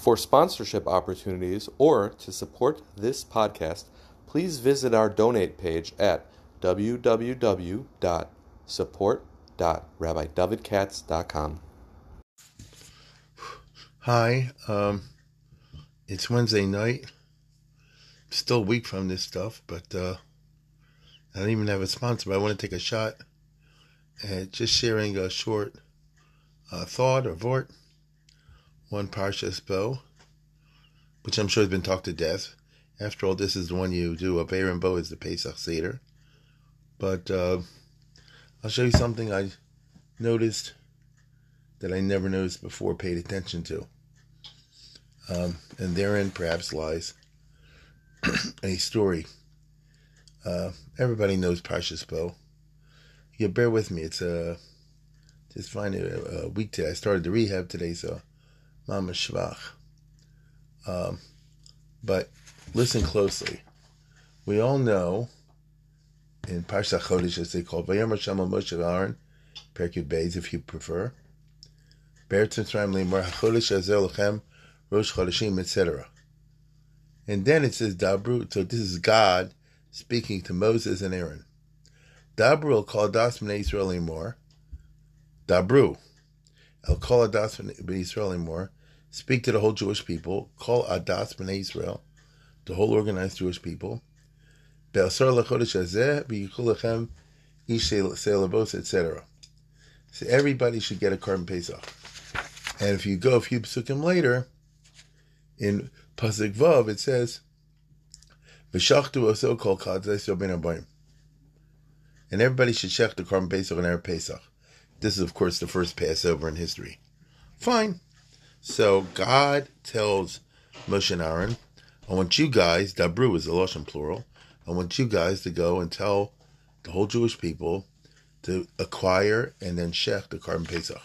For sponsorship opportunities or to support this podcast, please visit our donate page at www.support.rabbidavidkatz.com. Hi, um, it's Wednesday night. Still weak from this stuff, but uh, I don't even have a sponsor. But I want to take a shot at just sharing a short uh, thought or vort one Parshas Bo, which I'm sure has been talked to death. After all, this is the one you do. A Be'er Bo is the Pesach Seder. But uh, I'll show you something I noticed that I never noticed before, paid attention to. Um, and therein perhaps lies a story. Uh, everybody knows Parshas Bo. Yeah, bear with me. It's a uh, just find a, a week today. I started the rehab today, so Mama Shvach. Um, but listen closely. We all know in Parsha Chodesh, as they call Vayam Hashem Moshe Aaron, Perkut Beis, if you prefer. Be'er Tzimtzrayim Limor HaChodesh Azel Lechem Rosh Chodeshim, etc. And then it says Dabru, so this is God speaking to Moses and Aaron. Dabru called Das Bnei Israel Limor. Dabru. El Kol Adas Bnei Israel anymore. speak to the whole Jewish people, call Adas B'nai Israel, the whole organized Jewish people, etc. So everybody should get a korban Pesach. And if you go a few psukim later, in Pasuk Vav, it says, V'shachtu oso kol ben And everybody should check the korban Pesach and Erev Pesach. This is, of course, the first Passover in history. Fine. So God tells Moshe and Aaron, I want you guys, Dabru is the Lashon plural, I want you guys to go and tell the whole Jewish people to acquire and then shech the korban Pesach.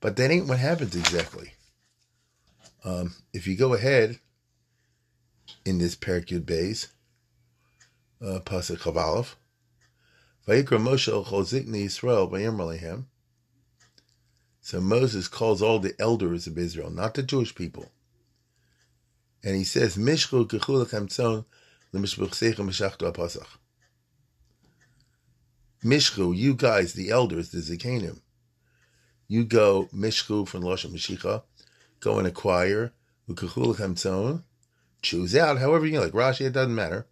But that ain't what happens exactly. Um, if you go ahead in this Perkut base, uh, Pasuk Chavalov, Vayikra Moshe Chol Israel Vayim so Moses calls all the elders of Israel, not the Jewish people. And he says, Mishchu kechulachem tzon l'mishbuchseichem meshachtu apasach. Mishchu, you guys, the elders, the Zikanim, you go, Mishchu from Lashon Mashicha, go and acquire, ukechulachem tzon, choose out, however you like. Rashi, it doesn't matter.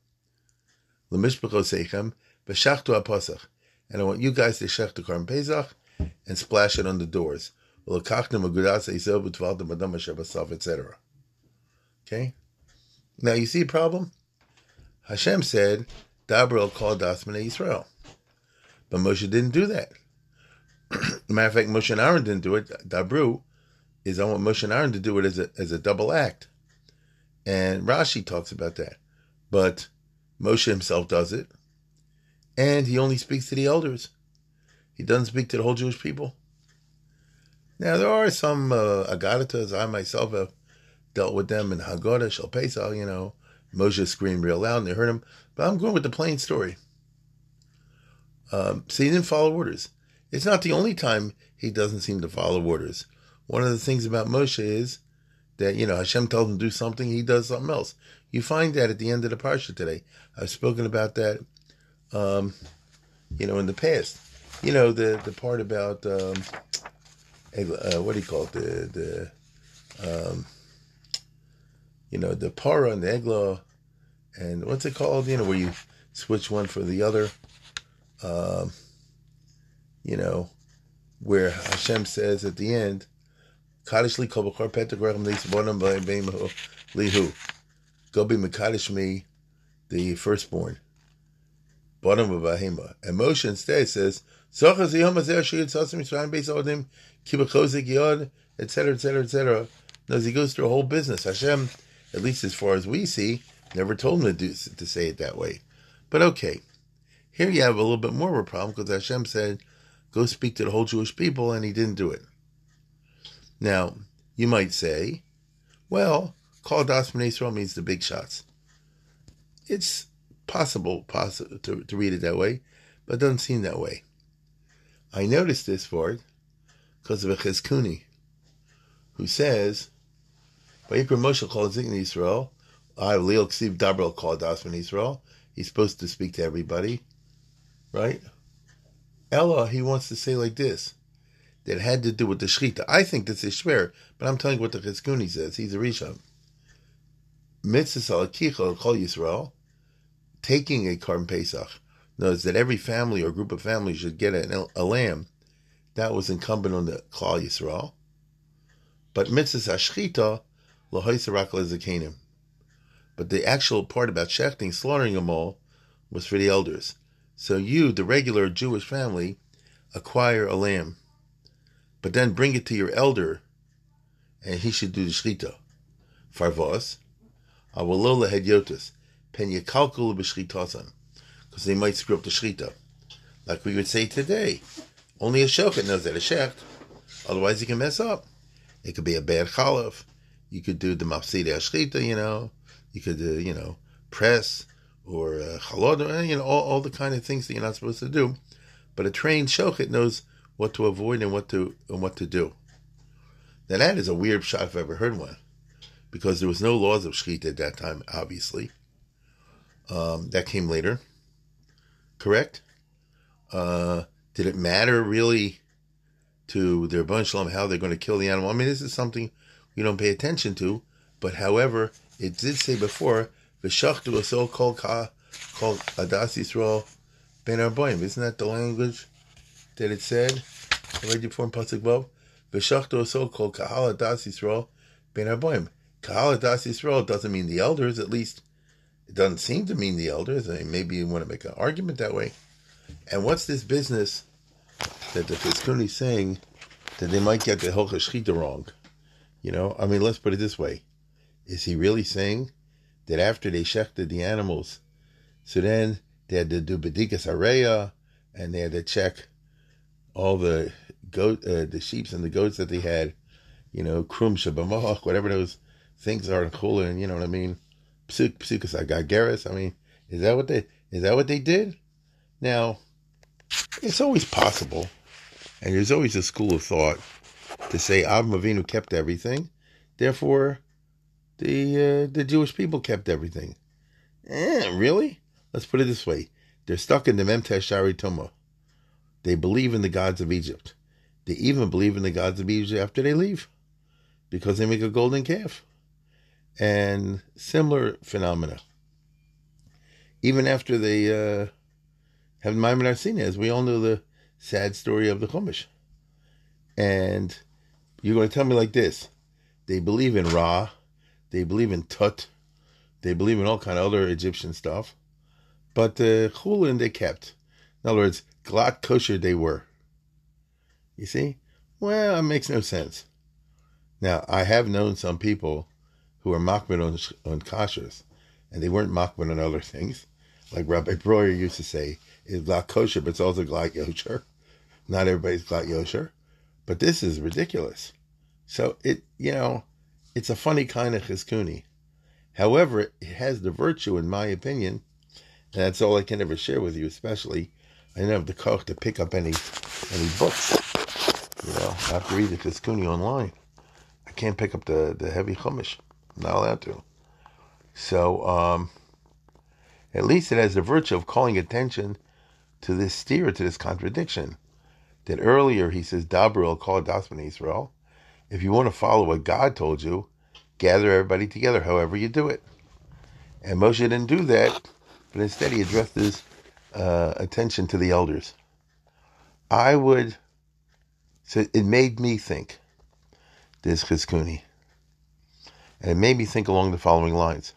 L'mishbuchseichem b'shachtu apasach. And I want you guys to shech the Korban Pesach, and splash it on the doors. Etc. Okay? Now you see a problem? Hashem said, Dabril called Dasman Israel. But Moshe didn't do that. Matter of fact, Moshe and Aaron didn't do it. Dabru is I want Moshe and Aaron to do it as a as a double act. And Rashi talks about that. But Moshe himself does it. And he only speaks to the elders. He doesn't speak to the whole Jewish people. Now, there are some uh, Agadatas. I myself have dealt with them in Haggadah, Shal Pesach, you know. Moshe screamed real loud and they heard him. But I'm going with the plain story. Um, so he didn't follow orders. It's not the only time he doesn't seem to follow orders. One of the things about Moshe is that, you know, Hashem tells him to do something, he does something else. You find that at the end of the Parsha today. I've spoken about that, um, you know, in the past. You know the the part about um, uh, what do you call it? The the um, you know the para and the egla and what's it called? You know where you switch one for the other. Um, you know where Hashem says at the end Kaddish li kol b'chor petagrachem leisbonam lihu go be mekadosh me the firstborn bottom of Bahima and Moshe instead says etc., etc., etc. As he goes through a whole business. Hashem, at least as far as we see, never told him to, do, to say it that way. But okay, here you have a little bit more of a problem because Hashem said, go speak to the whole Jewish people, and he didn't do it. Now, you might say, well, call Das Israel means the big shots. It's possible, possible to, to read it that way, but it doesn't seem that way. I noticed this for it because of a Chizkuni, who says Vayikra Moshe called Zikn Yisrael. I Leo Ksiv Dabrel called Asman Yisrael. He's supposed to speak to everybody, right? Ella, he wants to say like this, that had to do with the Shechita. I think this is Shver, but I'm telling you what the Chizkuni says. He's a Rishon. Mitzvah Salakicha Kol Yisrael, taking a Korban Pesach, knows that every family or group of families should get a, a lamb. That was incumbent on the Klal Yisrael. But Mitzvah Ashchita, Lahoisarak Lezakanim. But the actual part about shechting, slaughtering them all, was for the elders. So you, the regular Jewish family, acquire a lamb, but then bring it to your elder, and he should do the shechita. Farvos, awalola hedyotis, pen b'shchitasan, because they might screw up the shechita. Like we would say today, only a shochet knows that a shecht, otherwise he can mess up. It could be a bad chalaf. You could do the mafsida shechita, you know. You could, uh, you know, press or uh, chalod, you know, all, all the kind of things that you're not supposed to do. But a trained shochet knows what to avoid and what to and what to do. Now that is a weird shot if I've ever heard one, because there was no laws of shechita at that time. Obviously, um, that came later. Correct. Uh, did it matter really to their bunch how they're going to kill the animal? I mean, this is something we don't pay attention to. But however, it did say before, V'shachtu a so called ka called Adas Yisrael Ben Arboim. Isn't that the language that it said? I read you before in Pasuk Vav. V'shachtu a so called Kahal Adas Yisrael Ben Arboim. Kahal Adas Yisrael doesn't mean the elders, at least it doesn't seem to mean the elders. I mean, maybe you want to make an argument that way. And what's this business that the Chizkuni is saying that they might get the Hilchah Shechita wrong? You know, I mean, let's put it this way. Is he really saying that after they shechted the animals, so then they had to do bedikas areya, and they had to check all the goat, uh, the sheeps and the goats that they had, you know, krum shabamoch, whatever those things are in chulin, you know what I mean? Psuk psukas agageres. I mean, is that what they is that what they did? Now, it's always possible, and there's always a school of thought to say Avram Avinu kept everything, therefore the uh, the Jewish people kept everything. Eh, really? Let's put it this way: they're stuck in the Memtesh Shari Tuma. They believe in the gods of Egypt. They even believe in the gods of Egypt after they leave, because they make a golden calf, and similar phenomena. Even after they uh, have Maimon Arsina, as we all know the sad story of the Chumash. And you're going to tell me like this: they believe in Ra, they believe in Tut, they believe in all kind of other Egyptian stuff, but the uh, Chulin they kept. In other words, glatt kosher they were. You see? Well, it makes no sense. Now, I have known some people who are makbid on, on kashrus, and they weren't makbid on other things. Like Rabbi Breuer used to say, it's glatt kosher, but it's also glatt yosher. Not everybody's glatt yosher. But this is ridiculous. So it, you know, it's a funny kind of chizkuni. However, it has the virtue, in my opinion, and that's all I can ever share with you. Especially, I do not have the coach to pick up any any books. You know, I have to read the chizkuni online. I can't pick up the the heavy chumash. Not allowed to. So, um, at least it has the virtue of calling attention to this steer, to this contradiction that earlier he says, Dabril called Dasman Israel. If you want to follow what God told you, gather everybody together, however you do it. And Moshe didn't do that, but instead he addressed his uh, attention to the elders. I would, so it made me think, this Chizkuni. And it made me think along the following lines.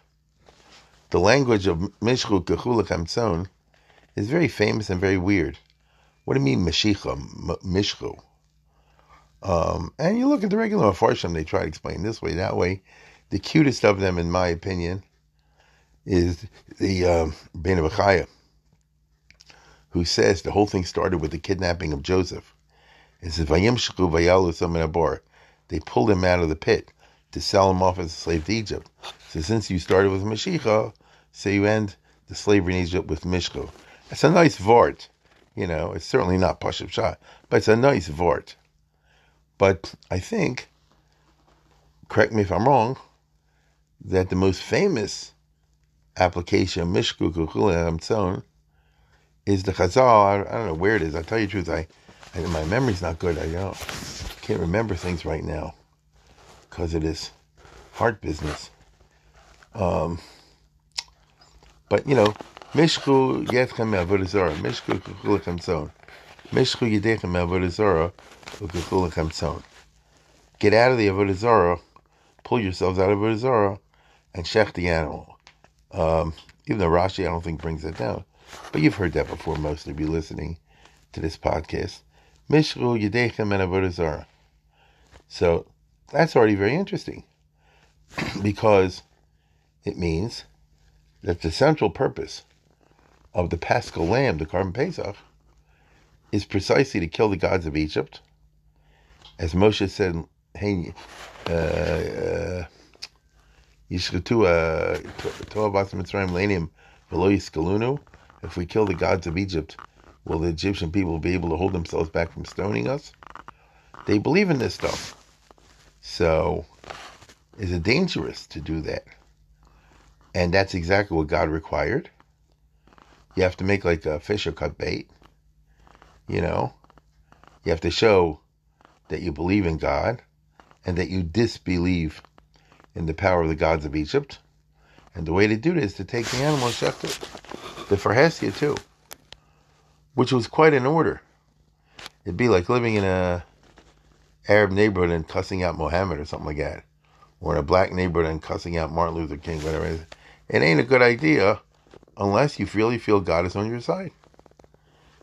The language of Mishchu Kechulach Hamtzon is very famous and very weird. What do you mean Meshicha, Mishchu? Um, and you look at the regular Farshim, they try to explain this way, that way. The cutest of them, in my opinion, is the um, Ben Bechaya, who says the whole thing started with the kidnapping of Joseph. It says, Vayimshchu Vayalu They pulled him out of the pit to sell him off as a slave to Egypt. So since you started with Meshicha, so you end the slavery in Egypt with Mishchu. That's a nice vort. You know, it's certainly not Pashup Shah, but it's a nice vort. But I think, correct me if I'm wrong, that the most famous application of Mishku Hamtzon is the Chazal. I, don't know where it is. I tell you the truth, I, I my memory's not good. I don't can't remember things right now because of this heart business. Um, but you know, Mishku Yetchem Avodah Mishku Kuchulechem Tzon, Mishku Yedechem Avodah Zara, Ukuchulechem Tzon. Get out of the Avodah pull yourselves out of Avodah and shech the animal. Um, even though Rashi, I don't think brings that down, but you've heard that before. Most of you listening to this podcast, Mishku Yedechem and Avodah So that's already very interesting because it means that the central purpose of the Paschal Lamb, the Korban Pesach, is precisely to kill the gods of Egypt. As Moshe said, hey, uh, uh, if we kill the gods of Egypt, will the Egyptian people be able to hold themselves back from stoning us? They believe in this stuff. So, is it dangerous to do that? And that's exactly what God required. You have to make like a fish or cut bait. You know, you have to show that you believe in God and that you disbelieve in the power of the gods of Egypt. And the way to do it is to take the animal and it. The Farhesia too, which was quite an order. It'd be like living in a Arab neighborhood and cussing out Mohammed or something like that, or in a black neighborhood and cussing out Martin Luther King, whatever it is. It ain't a good idea unless you really feel God is on your side.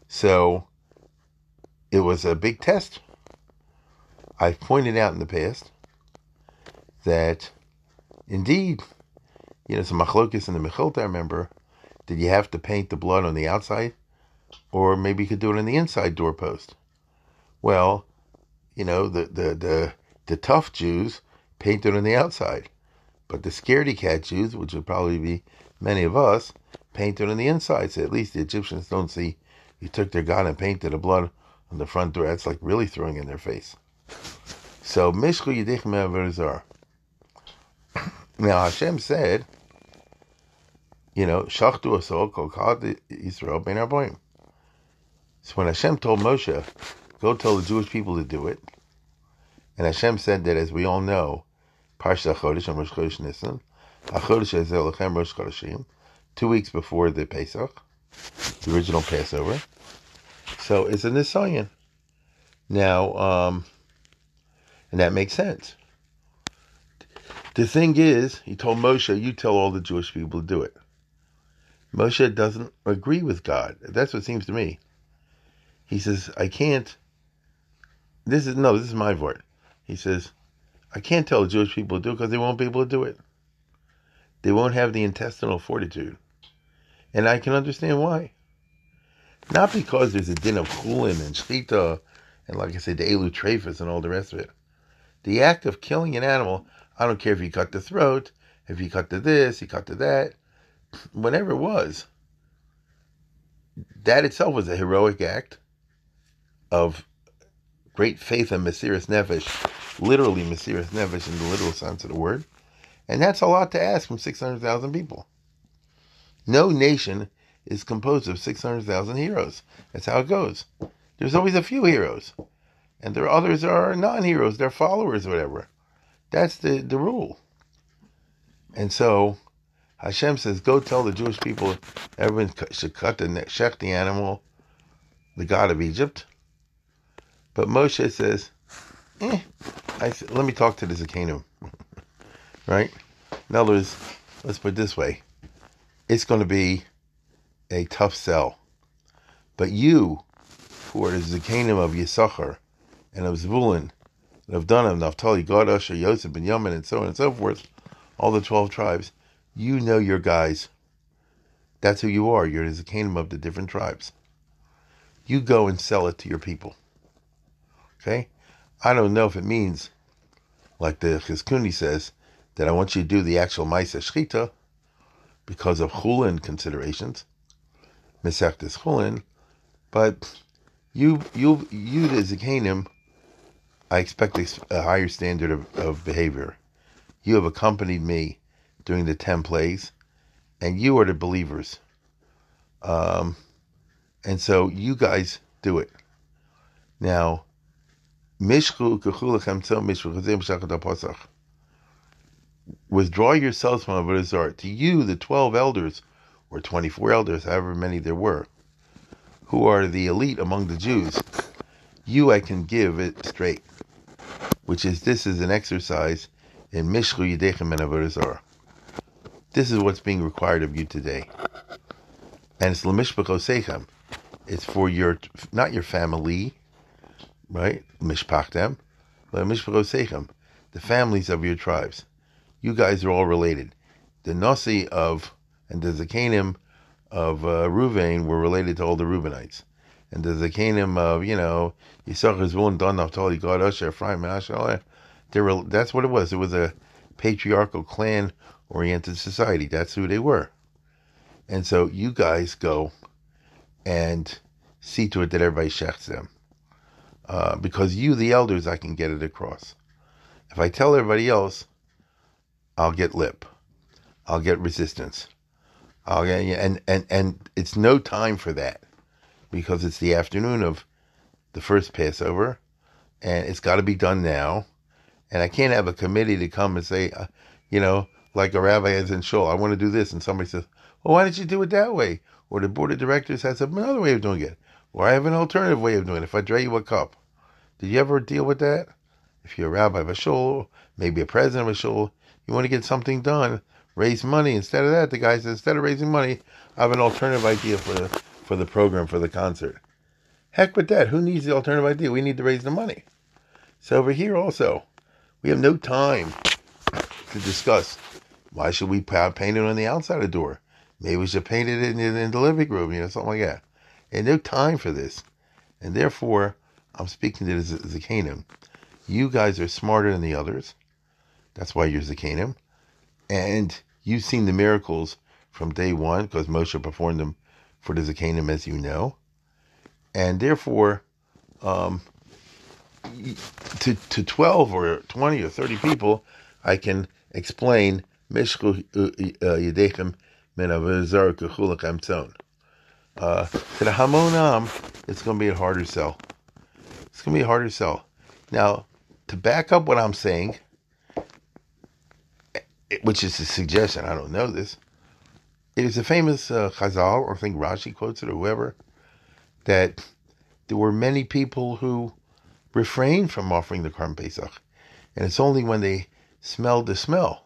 So it was a big test. I've pointed out in the past that indeed, you know, some machlokis in the Mechilta, I remember, did you have to paint the blood on the outside? Or maybe you could do it on the inside doorpost. Well, you know, the, the, the, the tough Jews painted on the outside. But the scaredy cat Jews, which would probably be many of us, painted on the inside. So at least the Egyptians don't see you took their gun and painted the blood on the front door. That's like really throwing in their face. So Mishku Yidich Me'averzar. Now Hashem said, you know, Shachtu Asol Kol Israel Ben Arboim. So when Hashem told Moshe, go tell the Jewish people to do it, and Hashem said that, as we all know, Parsha Chodesh and Rosh Chodesh Nisan. HaChodesh Ezel Lechem Rosh Chodeshim. Two weeks before the Pesach, the original Passover. So it's a Nisayan. Now, um, and that makes sense. The thing is, he told Moshe, you tell all the Jewish people to do it. Moshe doesn't agree with God. That's what seems to me. He says, I can't. This is, no, this is my word. He says, I can't tell the Jewish people to do it because they won't be able to do it. They won't have the intestinal fortitude. And I can understand why. Not because there's a din of chulin and shchita, and like I said, the elu trefus and all the rest of it. The act of killing an animal, I don't care if you cut the throat, if you cut to this, you cut to that, whatever it was, that itself was a heroic act of great faith and Mesiris Nefesh, literally Mesiris Nefesh in the literal sense of the word. And that's a lot to ask from 600,000 people. No nation is composed of 600,000 heroes. That's how it goes. There's always a few heroes. And there are others are non-heroes, they're followers, whatever. That's the, the rule. And so Hashem says, go tell the Jewish people everyone should cut the shech the animal, the God of Egypt. But Moshe says, eh, I, let me talk to the Zakanim. right? In other words, let's put it this way it's going to be a tough sell. But you, who are the Zakanim of Yisachar and of Zvulun, and of Dunham, Naphtali, Gad, Asher, Yosef, and Yaman, and so on and so forth, all the 12 tribes, you know your guys. That's who you are. You're the Zakanim of the different tribes. You go and sell it to your people. Okay? I don't know if it means, like the Chizkuni says, that I want you to do the actual Maisa Shchita because of Chulin considerations, Mesechtes Chulin, but you, you, you the Zakanim, I expect a higher standard of, of behavior. You have accompanied me during the ten plays, and you are the believers. Um, and so you guys do it. Now, Withdraw yourselves from Avodah Zarah. To you, the twelve elders, or twenty-four elders, however many there were, who are the elite among the Jews, you I can give it straight, which is this is an exercise in Mishchu Yidechem and Avodah Zarah. This is what's being required of you today, and it's Lemishpachosechem. It's for your not your family, right? Mishpachtem, Mishpachosechem, the families of your tribes. You guys are all related. The Nasi of and the Zakanim of uh, Ruvain were related to all the Reubenites and the Zakanim of, you know, Yisachar, Zvulun, Dan, Naphtali, Gad, Asher, Ephraim, Asher, were, that's what it was. It was a patriarchal clan oriented society. That's who they were. And so you guys go and see to it that everybody shechts them. Uh, because you, the elders, I can get it across. If I tell everybody else, I'll get lip. I'll get resistance. I'll get, and, and, and it's no time for that because it's the afternoon of the first Passover, and it's got to be done now. And I can't have a committee to come and say, uh, you know, like a rabbi is in shul, I want to do this, and somebody says, well, why didn't you do it that way? Or the board of directors has another way of doing it, or I have an alternative way of doing it. If I draw you a cup, did you ever deal with that? If you're a rabbi of a shul, maybe a president of a shul, you want to get something done, raise money. Instead of that, the guy says, instead of raising money, I have an alternative idea for the for the program for the concert. Heck with that. Who needs the alternative idea? We need to raise the money. So over here also, we have no time to discuss why should we paint it on the outside of the door. Maybe we should paint it in, in the living room, you know, something like that. And no time for this. And therefore, I'm speaking to the Zakanim. You guys are smarter than the others. That's why you're Zakanim. And you've seen the miracles from day one because Moshe performed them for the Zakanim, as you know. And therefore, um, to, to 12 or 20 or 30 people, I can explain Mishchu uh, uh, Yedechem Men Avazar Kechulach Amtzon. Uh, to the Hamonam, it's going to be a harder sell. It's going to be a harder sell. Now, to back up what I'm saying, which is a suggestion, I don't know this, it is a famous uh, Chazal, or I think Rashi quotes it, or whoever, that there were many people who refrained from offering the Korban Pesach, and it's only when they smelled the smell.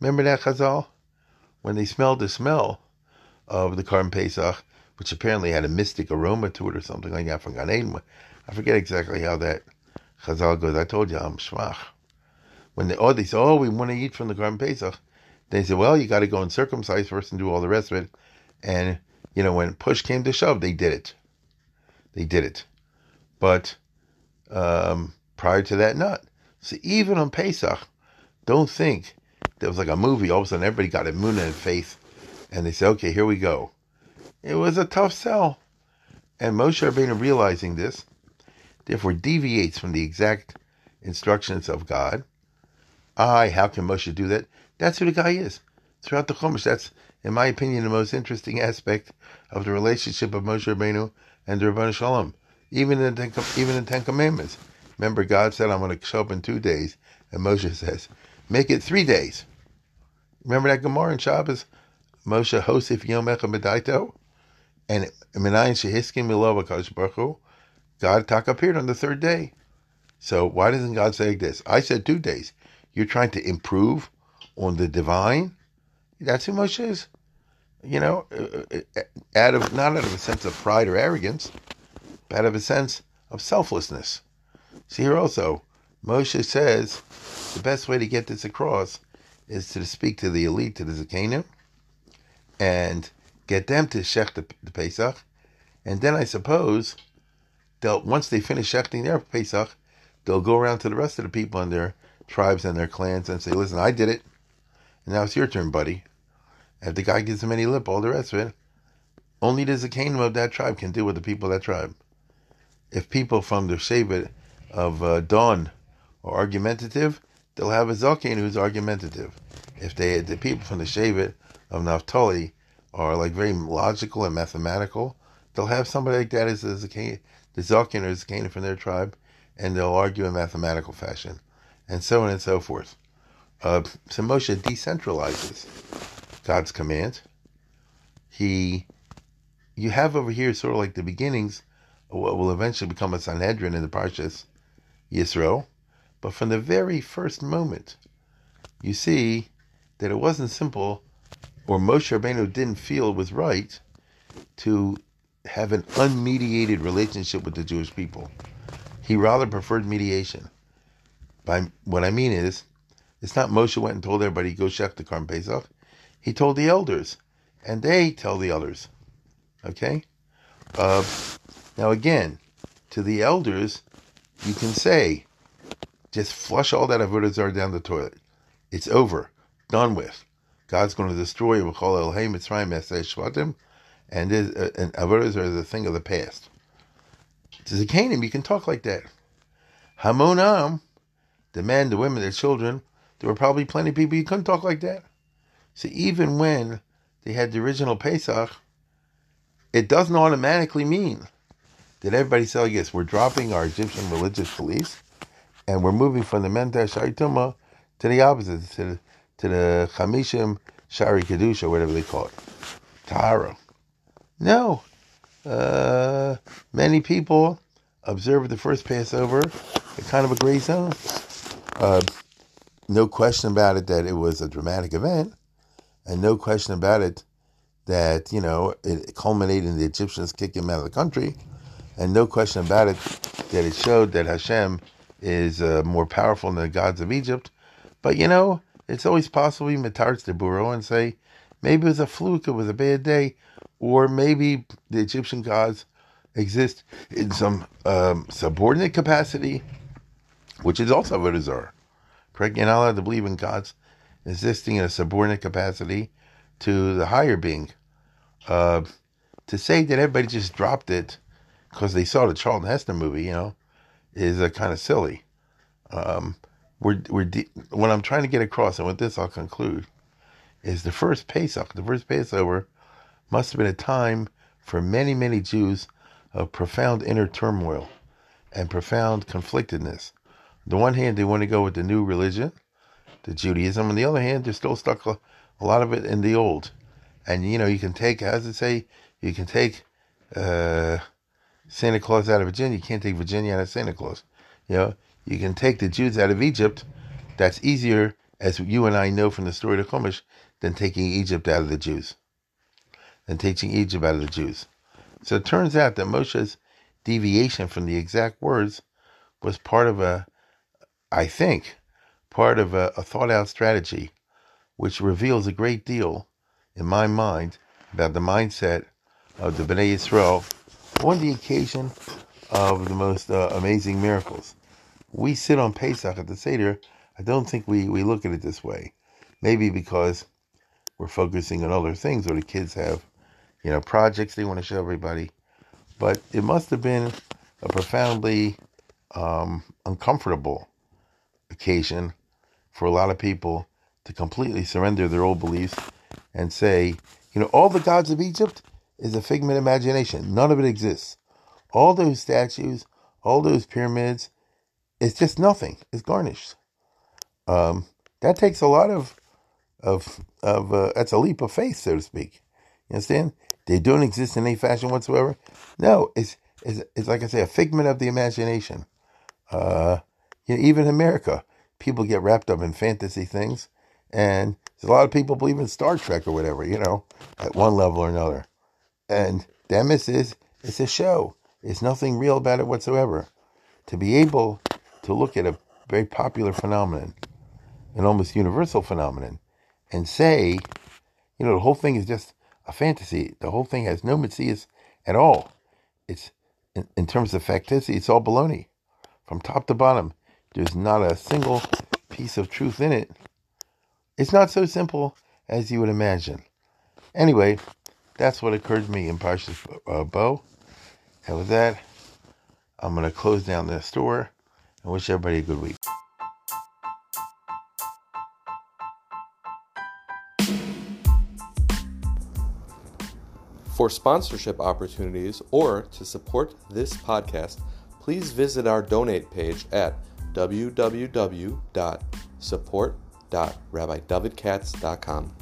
Remember that Chazal? When they smelled the smell of the Korban Pesach, which apparently had a mystic aroma to it or something like that from Gan Eden. I forget exactly how that Chazal goes. I told you I'm shmach. When they, oh, they say, oh, we want to eat from the Korban Pesach. They said, well, you got to go and circumcise first and do all the rest of it. And, you know, when push came to shove, they did it. They did it. But um, prior to that, not. So even on Pesach, don't think there was like a movie. All of a sudden, everybody got a moon and faith. And they said, okay, here we go. It was a tough sell. And Moshe Rabbeinu, realizing this, therefore deviates from the exact instructions of God. I, how can Moshe do that? That's who the guy is. Throughout the Chumash, that's, in my opinion, the most interesting aspect of the relationship of Moshe Rabbeinu and the Ribono Shel Olam. Even in the, even in Ten Commandments. Remember, God said, I'm going to show up in two days. And Moshe says, make it three days. Remember that Gemara in Shabbos? Moshe Hosef Yom Echa Medaito? And Menayin Shehiskim Milova Kadosh Baruch God tak appeared on the third day. So why doesn't God say this? I said two days. You're trying to improve on the divine. That's who Moshe is. You know, uh, uh, out of not out of a sense of pride or arrogance, but out of a sense of selflessness. See here also, Moshe says the best way to get this across is to speak to the elite, to the Zakanim, and get them to shech the, the Pesach, and then I suppose they'll once they finish shechting their Pesach, they'll go around to the rest of the people in their tribes and their clans and say, "Listen, I did it. And now it's your turn, buddy. If the guy gives him any lip, all the rest of it, only the Zakanim of that tribe can deal with the people of that tribe. If people from the Shevet of uh, Dawn are argumentative, they'll have a Zakin who's argumentative. if they the people from the Shevet of Naphtali are like very logical and mathematical, they'll have somebody like that as, as a the Zakin or the Canaan from their tribe, and they'll argue in mathematical fashion, and so on and so forth. Uh, so Moshe decentralizes God's command. He, you have over here sort of like the beginnings of what will eventually become a Sanhedrin in the Parshas Yisro, but from the very first moment, you see that it wasn't simple, or Moshe Rabbeinu didn't feel it was right to have an unmediated relationship with the Jewish people. He rather preferred mediation. By what I mean is, it's not Moshe went and told everybody go shech the Korban Pesach. He told the elders, and they tell the others. Okay. Uh, now again, to the elders, you can say, just flush all that avodah down the toilet. It's over, done with. God's going to destroy Shvatim, and uh, and avodas are the thing of the past. To Canaan, you can talk like that. Hamonam, the men, the women, the children, there were probably plenty of people you couldn't talk like that. So even when they had the original Pesach, it doesn't automatically mean that everybody said, yes, we're dropping our Egyptian religious beliefs and we're moving from the Menta Shaituma to the opposite, to to the Chamishim Shari Kedusha, whatever they call it. Tahara. No. Uh, many people observed the first Passover, a kind of a gray zone. Uh, no question about it that it was a dramatic event, and no question about it that, you know, it culminated in the Egyptians kicking him out of the country, and no question about it that it showed that Hashem is uh, more powerful than the gods of Egypt. But, you know, it's always possible you matarz the buro and say, maybe it was a fluke, it was a bad day, or maybe the Egyptian gods exist in some um, subordinate capacity, which is also is are. Correct? You're not allowed to believe in gods existing in a subordinate capacity to the higher being. Uh, to say that everybody just dropped it because they saw the Charlton Heston movie, you know, is uh, kind of silly. Um, we're, we're de- what I'm trying to get across, and with this I'll conclude, is the first Pesach, the first Passover must have been a time for many, many Jews of profound inner turmoil and profound conflictedness. On the one hand, they want to go with the new religion, the Judaism. On the other hand, they're still stuck a, lot of it in the old. And, you know, you can take, as it say, you can take uh, Santa Claus out of Virginia. You can't take Virginia out of Santa Claus. You know, you can take the Jews out of Egypt. That's easier, as you and I know from the story of Chumash, than taking Egypt out of the Jews and teaching Egypt out of the Jews. So it turns out that Moshe's deviation from the exact words was part of a, I think, part of a, a thought out strategy, which reveals a great deal, in my mind, about the mindset of the Bnei Yisrael on the occasion of the most uh, amazing miracles. We sit on Pesach at the Seder. I don't think we, we look at it this way. Maybe because we're focusing on other things, or the kids have you know, projects they want to show everybody. But it must have been a profoundly um, uncomfortable occasion for a lot of people to completely surrender their old beliefs and say, you know, all the gods of Egypt is a figment of imagination. None of it exists. All those statues, all those pyramids, it's just nothing. It's garnished. Um, that takes a lot of of of uh, that's a leap of faith, so to speak. You understand? They don't exist in any fashion whatsoever. No, it's it's, it's like I say, a figment of the imagination. Uh, you know, even in America, people get wrapped up in fantasy things, and there's a lot of people believe in Star Trek or whatever, you know, at one level or another. And Demis is it's a show. There's nothing real about it whatsoever. To be able to look at a very popular phenomenon, an almost universal phenomenon, and say, you know, the whole thing is just a fantasy. The whole thing has no Matthias at all. It's in, in terms of facticity, it's all baloney. From top to bottom, there's not a single piece of truth in it. It's not so simple as you would imagine. Anyway, that's what occurred to me in Parshas uh, Bo. And with that, I'm going to close down the store I wish everybody a good week. For sponsorship opportunities or to support this podcast, please visit our donate page at www.support.rabbidavidkatz.com.